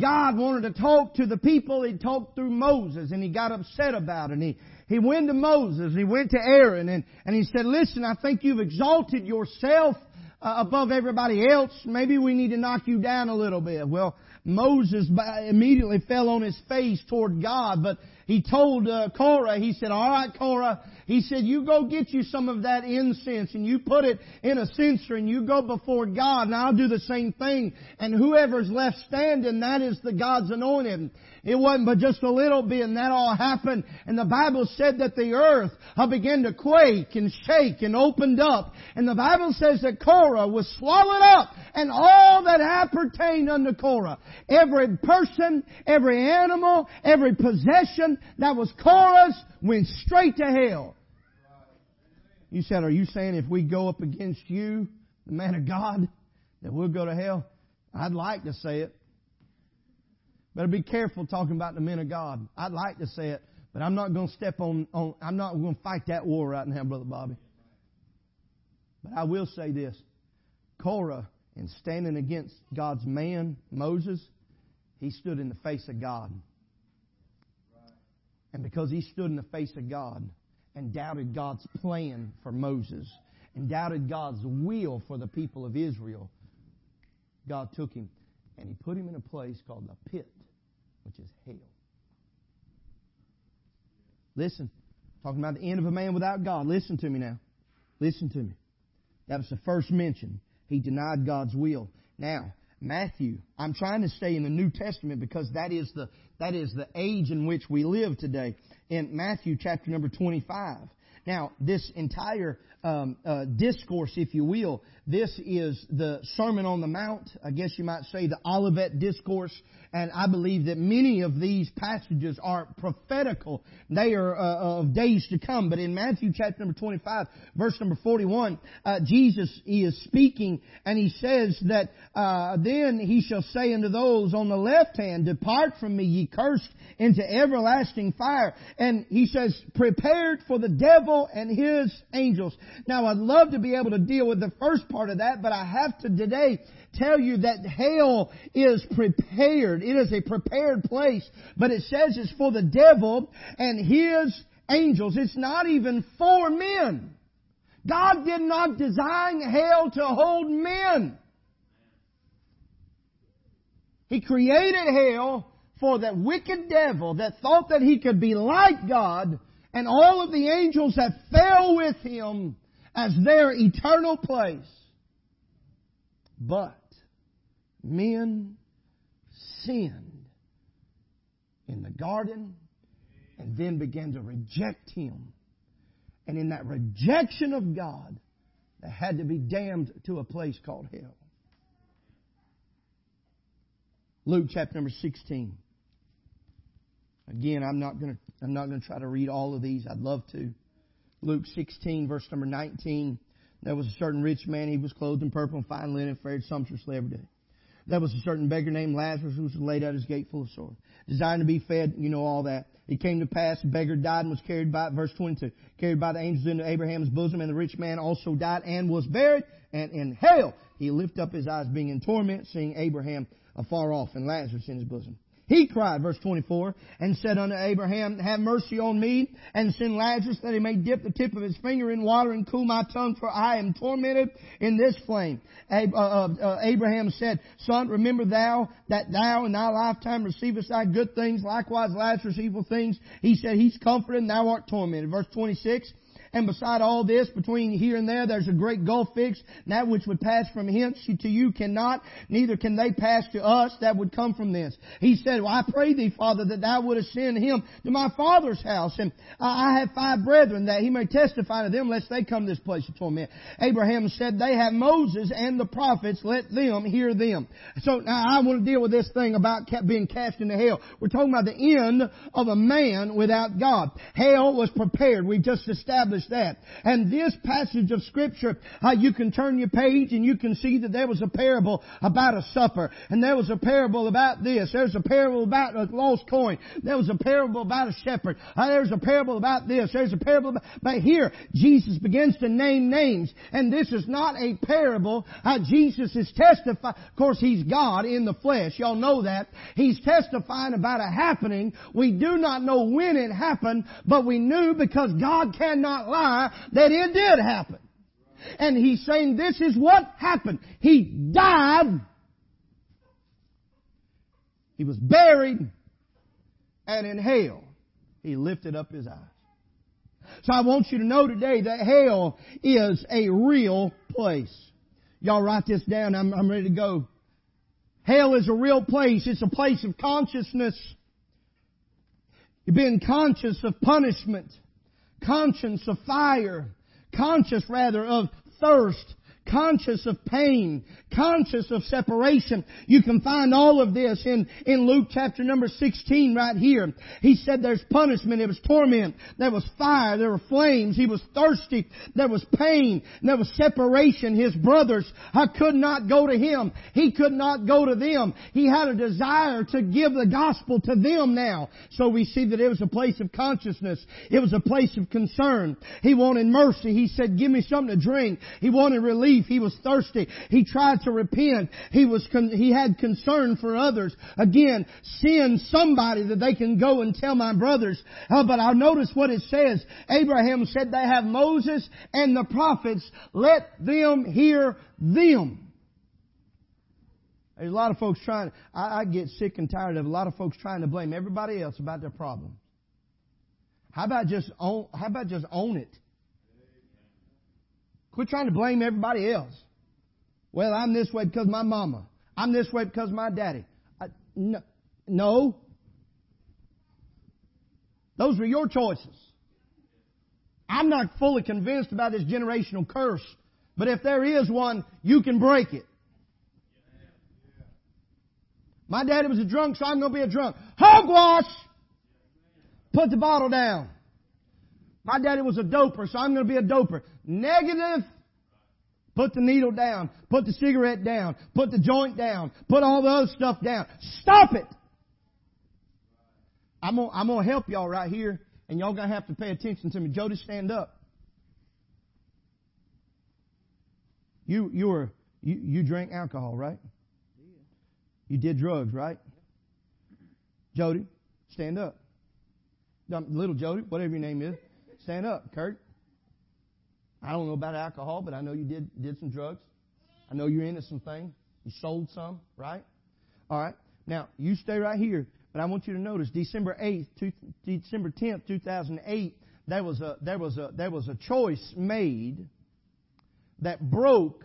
God wanted to talk to the people, he talked through Moses, and he got upset about it. And he, he went to Moses, he went to Aaron, and, and he said, listen, I think you've exalted yourself uh, above everybody else. Maybe we need to knock you down a little bit. Well, Moses immediately fell on his face toward God, but he told uh, Korah, he said, all right, Korah, he said, you go get you some of that incense and you put it in a censer and you go before God and I'll do the same thing. And whoever's left standing, that is the God's anointed. It wasn't but just a little bit and that all happened. And the Bible said that the earth uh, began to quake and shake and opened up. And the Bible says that Korah was swallowed up and all that appertained unto Korah. Every person, every animal, every possession that was Korah's went straight to hell. You said, are you saying if we go up against you, the man of God, that we'll go to hell? I'd like to say it. Better be careful talking about the men of God. I'd like to say it, but I'm not going to step on, on I'm not going to fight that war right now, Brother Bobby. But I will say this. Korah, in standing against God's man, Moses, he stood in the face of God. And because he stood in the face of God and doubted God's plan for Moses and doubted God's will for the people of Israel, God took him and he put him in a place called the pit which is hell. Listen, talking about the end of a man without God. Listen to me now. Listen to me. That was the first mention. He denied God's will. Now, Matthew, I'm trying to stay in the New Testament because that is the, that is the age in which we live today. In Matthew chapter number 25. Now, this entire um, uh, discourse, if you will, this is the Sermon on the Mount. I guess you might say the Olivet Discourse. And I believe that many of these passages are prophetical. They are uh, of days to come. But in Matthew chapter number 25, verse number 41, uh, Jesus is speaking and he says that, uh, then he shall say unto those on the left hand, depart from me, ye cursed, into everlasting fire. And he says, prepared for the devil and his angels. Now I'd love to be able to deal with the first part of that, but I have to today tell you that hell is prepared. It is a prepared place, but it says it's for the devil and his angels. It's not even for men. God did not design hell to hold men. He created hell for that wicked devil that thought that he could be like God and all of the angels that fell with him as their eternal place. But men sinned in the garden and then began to reject Him. And in that rejection of God, they had to be damned to a place called hell. Luke chapter number 16. Again, I'm not going to, I'm not going to try to read all of these. I'd love to. Luke 16 verse number 19. There was a certain rich man. He was clothed in purple and fine linen, fared sumptuously every day. There was a certain beggar named Lazarus who was laid at his gate full of sores, desiring to be fed. You know all that. It came to pass, the beggar died and was carried by, verse 22, carried by the angels into Abraham's bosom, and the rich man also died and was buried, and in hell he lifted up his eyes, being in torment, seeing Abraham afar off and Lazarus in his bosom. He cried, verse 24, and said unto Abraham, Have mercy on me, and send Lazarus that he may dip the tip of his finger in water and cool my tongue, for I am tormented in this flame. Uh, uh, uh, Abraham said, Son, remember thou that thou in thy lifetime receivest thy good things, likewise Lazarus evil things. He said, He's comforted and thou art tormented. Verse 26, and beside all this, between here and there, there's a great gulf fixed. That which would pass from hence to you cannot, neither can they pass to us that would come from this. He said, well, I pray thee, Father, that thou wouldst send him to my father's house. And I have five brethren that he may testify to them lest they come to this place of torment. Abraham said, they have Moses and the prophets. Let them hear them. So now I want to deal with this thing about being cast into hell. We're talking about the end of a man without God. Hell was prepared. We just established that. And this passage of scripture, uh, you can turn your page and you can see that there was a parable about a supper. And there was a parable about this. There's a parable about a lost coin. There was a parable about a shepherd. Uh, there's a parable about this. There's a parable about, but here, Jesus begins to name names. And this is not a parable. Uh, Jesus is testifying. Of course, He's God in the flesh. Y'all know that. He's testifying about a happening. We do not know when it happened, but we knew because God cannot lie that it did happen. And he's saying this is what happened. He died. He was buried. And in hell, he lifted up his eyes. So I want you to know today that hell is a real place. Y'all write this down. I'm, I'm ready to go. Hell is a real place. It's a place of consciousness. You're being conscious of punishment conscience of fire, conscious rather of thirst, conscious of pain, conscious of separation. You can find all of this in, in Luke chapter number 16 right here. He said there's punishment, there was torment, there was fire, there were flames, he was thirsty, there was pain, there was separation. His brothers I could not go to him. He could not go to them. He had a desire to give the gospel to them now. So we see that it was a place of consciousness. It was a place of concern. He wanted mercy. He said, give me something to drink. He wanted relief. He was thirsty. He tried to repent. He was, con- he had concern for others. Again, send somebody that they can go and tell my brothers. Uh, but I'll notice what it says. Abraham said they have Moses and the prophets. Let them hear them. There's a lot of folks trying, I, I get sick and tired of a lot of folks trying to blame everybody else about their problems. How about just own, how about just own it? Quit trying to blame everybody else. Well, I'm this way because my mama. I'm this way because my daddy. I, no, no. Those were your choices. I'm not fully convinced about this generational curse But if there is one, you can break it. My daddy was a drunk, so I'm going to be a drunk. Hogwash! Put the bottle down. My daddy was a doper, so I'm going to be a doper. Negative. Put the needle down. Put the cigarette down. Put the joint down. Put all the other stuff down. Stop it! I'm gonna, I'm gonna help y'all right here, and y'all gonna have to pay attention to me. Jody, stand up. You, you were, you, you drank alcohol, right? You did drugs, right? Jody, stand up. Little Jody, whatever your name is, stand up. Kurt, I don't know about alcohol, but I know you did did some drugs. I know you're into some things. You sold some, right? All right. Now you stay right here, but I want you to notice December eighth, December tenth, two thousand eight. There was a there was a there was a choice made that broke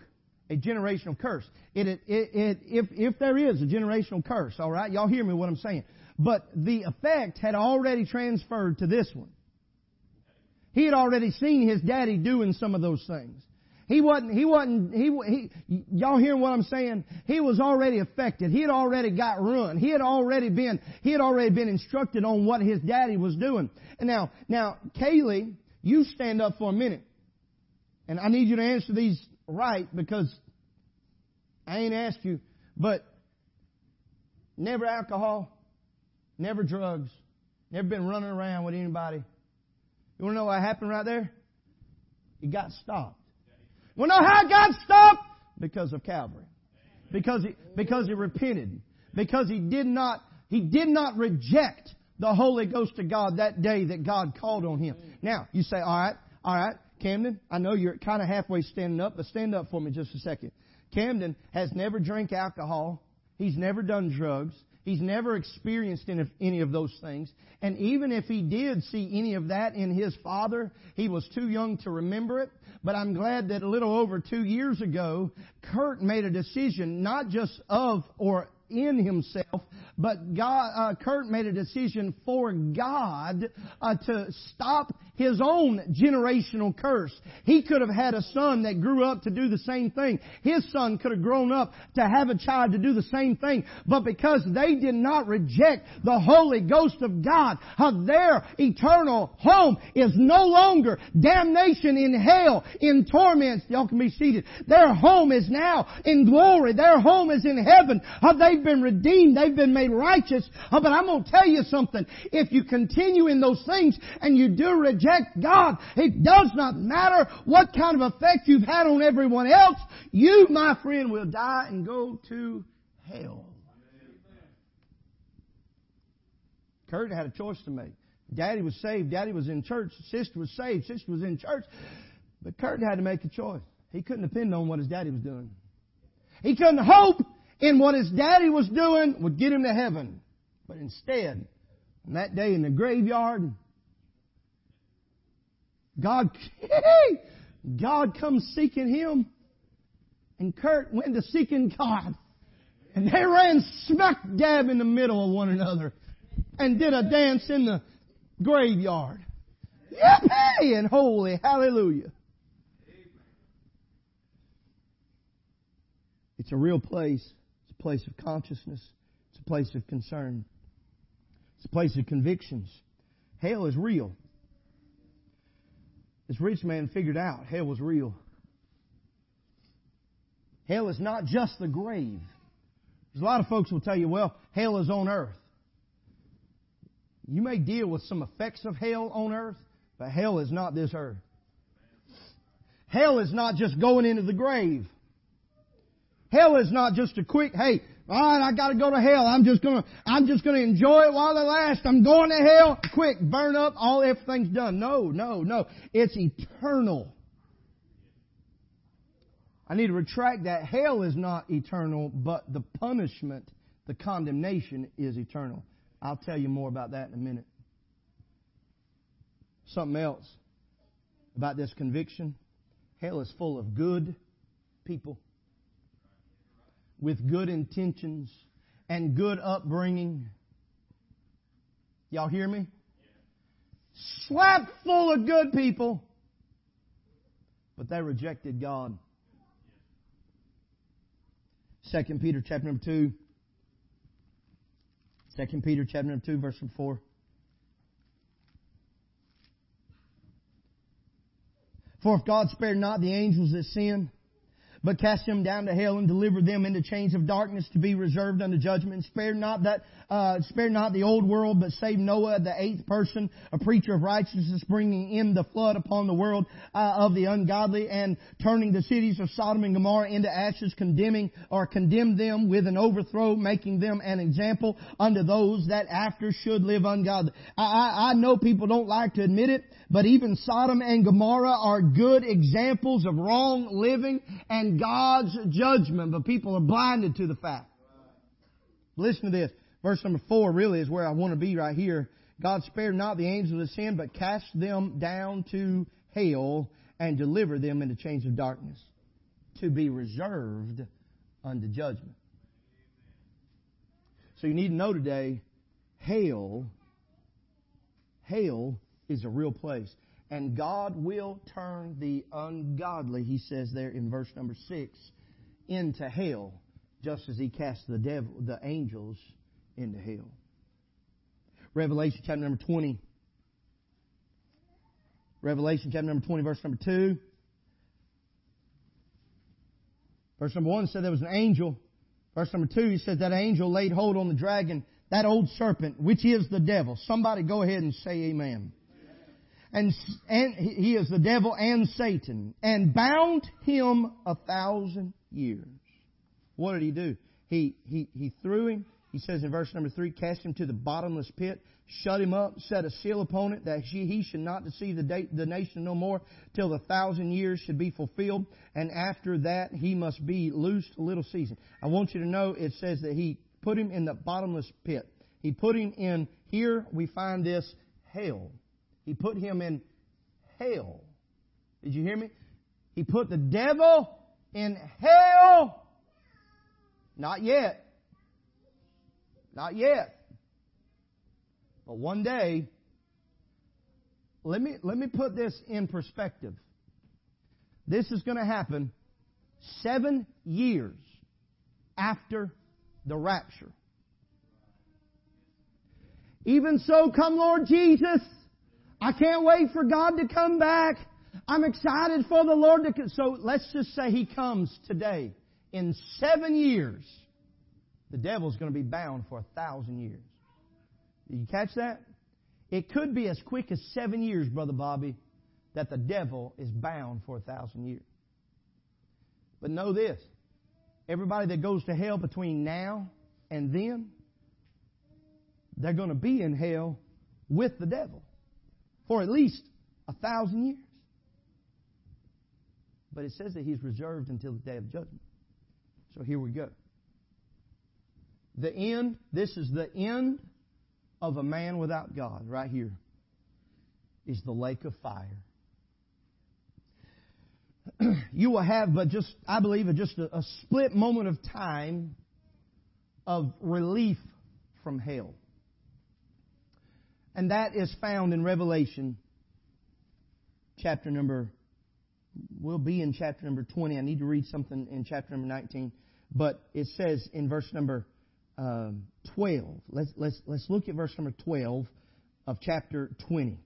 a generational curse. It, it, it, if, if there is a generational curse, all right, y'all hear me what I'm saying. But the effect had already transferred to this one. He had already seen his daddy doing some of those things. He wasn't, he wasn't, he, he, y'all hearing what I'm saying? He was already affected. He had already got run. He had already been, he had already been instructed on what his daddy was doing. And now, now, Kaylee, you stand up for a minute. And I need you to answer these right because I ain't asked you, but never alcohol, never drugs, never been running around with anybody. You want to know what happened right there? He got stopped. You want to know how it got stopped? Because of Calvary. Because he, because he repented. Because he did not, he did not reject the Holy Ghost of God that day that God called on him. Now, you say, alright, alright, Camden, I know you're kind of halfway standing up, but stand up for me just a second. Camden has never drank alcohol. He's never done drugs. He's never experienced any of those things. And even if he did see any of that in his father, he was too young to remember it. But I'm glad that a little over two years ago, Kurt made a decision not just of or in himself, but God, uh, Kurt made a decision for God uh, to stop his own generational curse. He could have had a son that grew up to do the same thing. His son could have grown up to have a child to do the same thing. But because they did not reject the Holy Ghost of God, their eternal home is no longer damnation in hell, in torments. Y'all can be seated. Their home is now in glory. Their home is in heaven. They've been redeemed. They've been made righteous. Oh, but I'm going to tell you something. If you continue in those things and you do reject reject God. It does not matter what kind of effect you've had on everyone else. You, my friend, will die and go to hell. Kurt had a choice to make. Daddy was saved. Daddy was in church. Sister was saved. Sister was in church. But Kurt had to make a choice. He couldn't depend on what his daddy was doing. He couldn't hope in what his daddy was doing would get him to heaven. But instead, on that day in the graveyard, God, God comes seeking him. And Kurt went to seeking God. And they ran smack dab in the middle of one another and did a dance in the graveyard. Yippee and holy hallelujah. It's a real place. Place of consciousness. It's a place of concern. It's a place of convictions. Hell is real. This rich man figured out hell was real. Hell is not just the grave. There's a lot of folks will tell you, well, hell is on earth. You may deal with some effects of hell on earth, but hell is not this earth. Hell is not just going into the grave. Hell is not just a quick, hey, all right, I got to go to hell. I'm just gonna, I'm just gonna enjoy it while it lasts. I'm going to hell. Quick, burn up. All everything's done. No, no, no. It's eternal. I need to retract that. Hell is not eternal, but the punishment, the condemnation is eternal. I'll tell you more about that in a minute. Something else about this conviction. Hell is full of good people with good intentions and good upbringing. Y'all hear me? Slap full of good people. But they rejected God. Second Peter chapter number 2. Second Peter chapter number 2, verse 4. For if God spared not the angels that sinned, but cast them down to hell and deliver them into chains of darkness to be reserved unto judgment. Spare not that, uh, spare not the old world, but save Noah, the eighth person, a preacher of righteousness, bringing in the flood upon the world uh, of the ungodly and turning the cities of Sodom and Gomorrah into ashes, condemning or condemned them with an overthrow, making them an example unto those that after should live ungodly. I, I, I know people don't like to admit it, but even Sodom and Gomorrah are good examples of wrong living and God's judgment, but people are blinded to the fact. Listen to this. Verse number four really is where I want to be right here. God spared not the angels of sin, but cast them down to hell and delivered them into chains of darkness to be reserved unto judgment. So you need to know today, hell, hell is a real place. And God will turn the ungodly, he says there in verse number six, into hell, just as he cast the devil, the angels into hell. Revelation chapter number 20. Revelation chapter number 20, verse number 2. Verse number 1 said there was an angel. Verse number 2, he said that angel laid hold on the dragon, that old serpent, which is the devil. Somebody go ahead and say amen and, and he is the devil and Satan, and bound him a thousand years. What did he do? He, he, he threw him, he says in verse number three, cast him to the bottomless pit, shut him up, set a seal upon it, that he, he should not deceive the, the nation no more till the thousand years should be fulfilled, and after that he must be loosed a little season. I want you to know it says that he put him in the bottomless pit. He put him in, here we find this hell. He put him in hell. Did you hear me? He put the devil in hell. Not yet. Not yet. But one day, let me, let me put this in perspective. This is going to happen seven years after the rapture. Even so, come Lord Jesus. I can't wait for God to come back. I'm excited for the Lord to come. So let's just say He comes today. In seven years, the devil's going to be bound for a thousand years. Did you catch that? It could be as quick as seven years, Brother Bobby, that the devil is bound for a thousand years. But know this. Everybody that goes to hell between now and then, they're going to be in hell with the devil for at least a thousand years. But it says that he's reserved until the day of judgment. So here we go. The end, this is the end of a man without God, right here, is the lake of fire. you will have but just, I believe, just a, a split moment of time of relief from hell. And that is found in Revelation chapter number, we'll be in chapter number 20. I need to read something in chapter number 19. But it says in verse number um, 12, let's, let's, let's look at verse number 12 of chapter 20.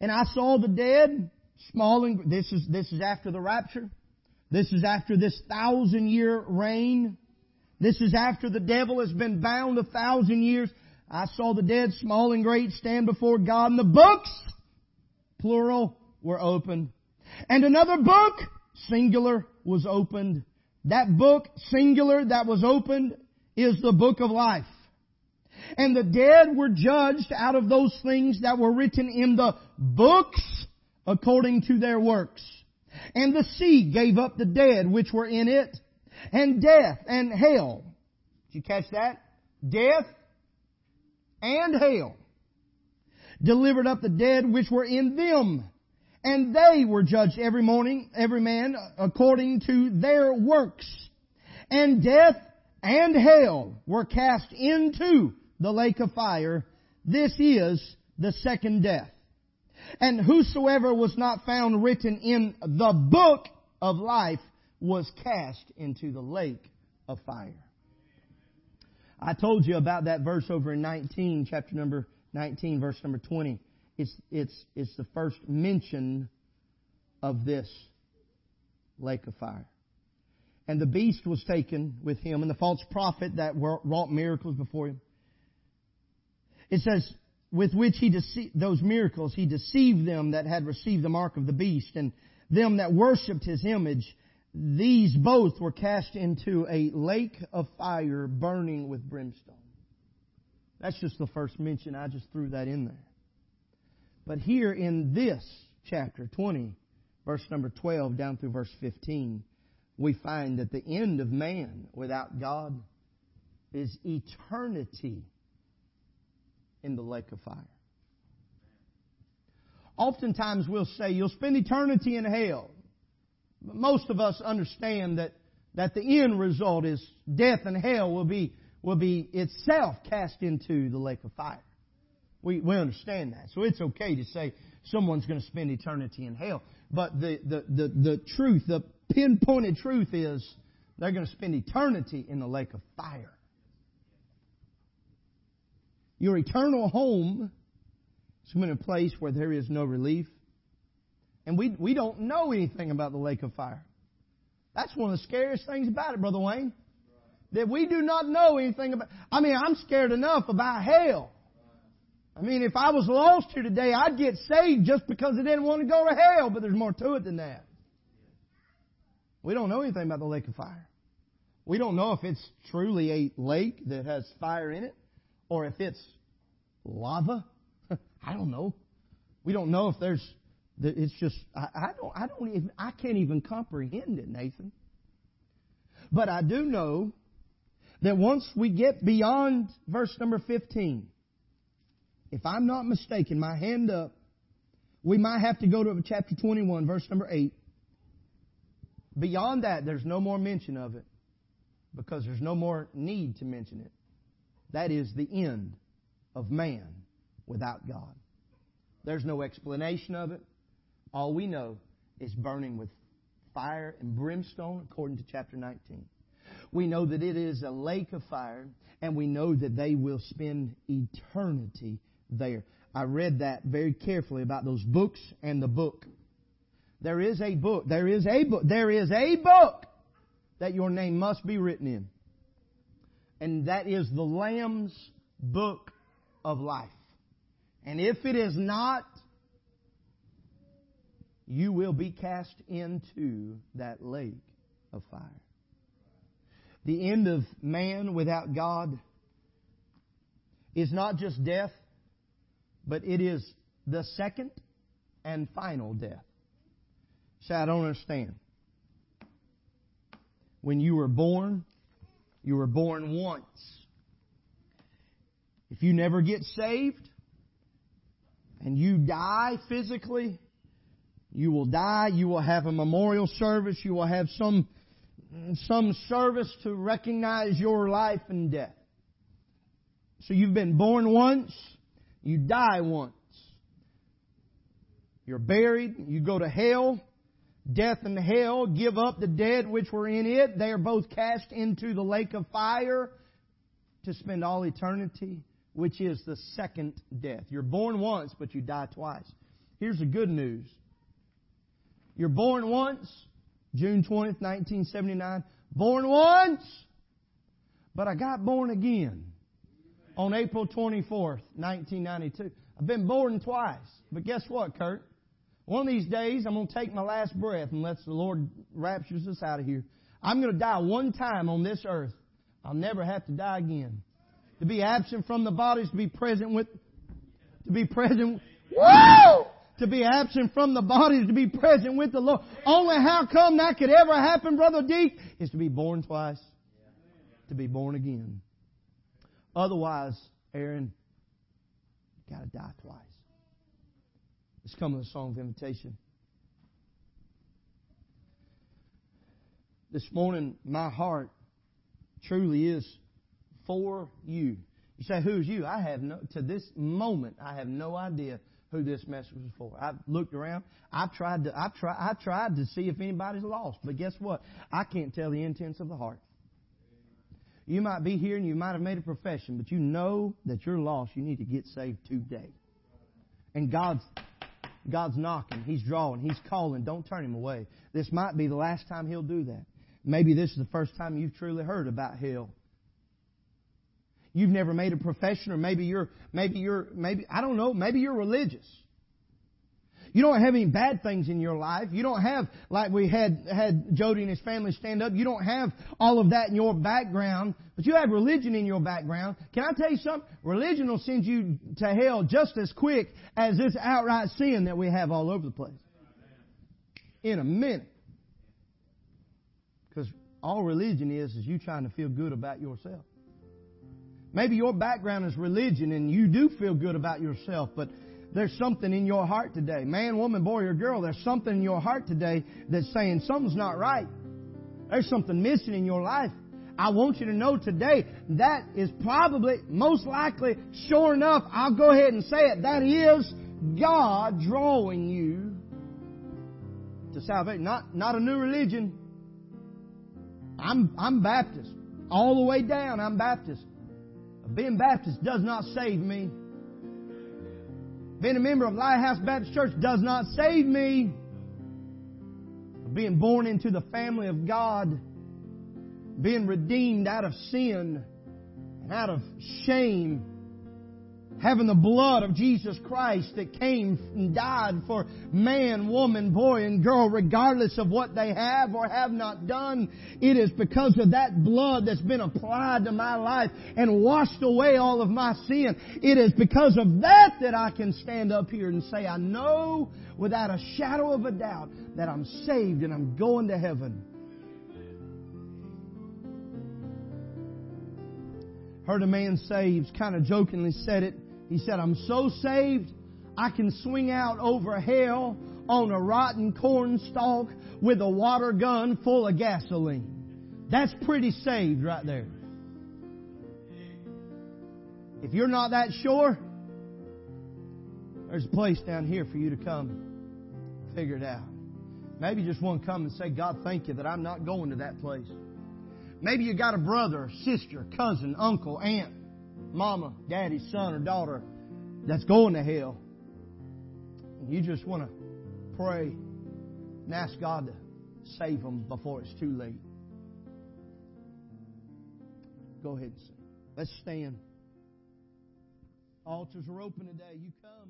And I saw the dead, small and this is this is after the rapture. This is after this thousand year reign. This is after the devil has been bound a thousand years. I saw the dead, small and great, stand before God, and the books, plural, were opened. And another book, singular, was opened. That book, singular, that was opened, is the book of life. And the dead were judged out of those things that were written in the books according to their works. And the sea gave up the dead which were in it, and death and hell. Did you catch that? Death and hell delivered up the dead which were in them. And they were judged every morning, every man according to their works. And death and hell were cast into the lake of fire. This is the second death. And whosoever was not found written in the book of life was cast into the lake of fire. I told you about that verse over in 19, chapter number 19, verse number 20. It's, it's, it's the first mention of this lake of fire. And the beast was taken with him, and the false prophet that wrought miracles before him. It says, with which he deceived, those miracles, he deceived them that had received the mark of the beast, and them that worshipped his image. These both were cast into a lake of fire burning with brimstone. That's just the first mention. I just threw that in there. But here in this chapter 20, verse number 12 down through verse 15, we find that the end of man without God is eternity in the lake of fire. Oftentimes we'll say, you'll spend eternity in hell. But most of us understand that, that the end result is death and hell will be, will be itself cast into the lake of fire. We, we understand that. So it's okay to say someone's going to spend eternity in hell. But the, the, the, the truth, the pinpointed truth is they're going to spend eternity in the lake of fire. Your eternal home is be a place where there is no relief. And we, we don't know anything about the lake of fire. That's one of the scariest things about it, Brother Wayne. That we do not know anything about. I mean, I'm scared enough about hell. I mean, if I was lost here today, I'd get saved just because I didn't want to go to hell, but there's more to it than that. We don't know anything about the lake of fire. We don't know if it's truly a lake that has fire in it, or if it's lava. I don't know. We don't know if there's. It's just I, I don't I don't even I can't even comprehend it, Nathan. But I do know that once we get beyond verse number 15, if I'm not mistaken, my hand up, we might have to go to chapter 21, verse number 8. Beyond that, there's no more mention of it because there's no more need to mention it. That is the end of man without God. There's no explanation of it. All we know is burning with fire and brimstone, according to chapter 19. We know that it is a lake of fire, and we know that they will spend eternity there. I read that very carefully about those books and the book. There is a book. There is a book. There is a book that your name must be written in. And that is the Lamb's book of life. And if it is not, you will be cast into that lake of fire. The end of man without God is not just death, but it is the second and final death. Say, I don't understand. When you were born, you were born once. If you never get saved and you die physically, you will die. You will have a memorial service. You will have some, some service to recognize your life and death. So you've been born once, you die once. You're buried, you go to hell, death and hell give up the dead which were in it. They are both cast into the lake of fire to spend all eternity which is the second death. You're born once, but you die twice. Here's the good news. You're born once, June 20th, 1979. Born once, but I got born again on April 24th, 1992. I've been born twice. But guess what, Kurt? One of these days, I'm going to take my last breath unless the Lord raptures us out of here. I'm going to die one time on this earth. I'll never have to die again to be absent from the bodies, to be present with, to be present, whoa! To be absent from the bodies, to be present with the Lord. Only how come that could ever happen, Brother Deke, is to be born twice. To be born again. Otherwise, Aaron, you gotta die twice. Let's come with a song of invitation. This morning, my heart truly is for you. You say, who's you? I have no, to this moment, I have no idea who this message was for. I've looked around. I've tried to. I've tried. I tried to see if anybody's lost. But guess what? I can't tell the intents of the heart. You might be here and you might have made a profession, but you know that you're lost. You need to get saved today. And God's God's knocking. He's drawing. He's calling. Don't turn him away. This might be the last time he'll do that. Maybe this is the first time you've truly heard about hell. You've never made a profession, or maybe you're, maybe you're, maybe, I don't know, maybe you're religious. You don't have any bad things in your life. You don't have, like we had, had Jody and his family stand up, you don't have all of that in your background, but you have religion in your background. Can I tell you something? Religion will send you to hell just as quick as this outright sin that we have all over the place. In a minute. Because all religion is, is you trying to feel good about yourself. Maybe your background is religion and you do feel good about yourself, but there's something in your heart today. Man, woman, boy, or girl, there's something in your heart today that's saying something's not right. There's something missing in your life. I want you to know today that is probably, most likely, sure enough, I'll go ahead and say it, that is God drawing you to salvation. Not, not a new religion. I'm, I'm Baptist. All the way down, I'm Baptist. Being Baptist does not save me. Being a member of Lighthouse Baptist Church does not save me. Being born into the family of God, being redeemed out of sin and out of shame having the blood of Jesus Christ that came and died for man, woman, boy, and girl, regardless of what they have or have not done. It is because of that blood that's been applied to my life and washed away all of my sin. It is because of that that I can stand up here and say, I know without a shadow of a doubt that I'm saved and I'm going to heaven. Heard a man saves, kind of jokingly said it. He said, I'm so saved, I can swing out over hell on a rotten corn stalk with a water gun full of gasoline. That's pretty saved right there. If you're not that sure, there's a place down here for you to come figure it out. Maybe just to come and say, God, thank you that I'm not going to that place. Maybe you got a brother, sister, cousin, uncle, aunt, mama, daddy, son, or daughter that's going to hell. And you just want to pray and ask God to save them before it's too late. Go ahead and sing. Let's stand. Altars are open today. You come.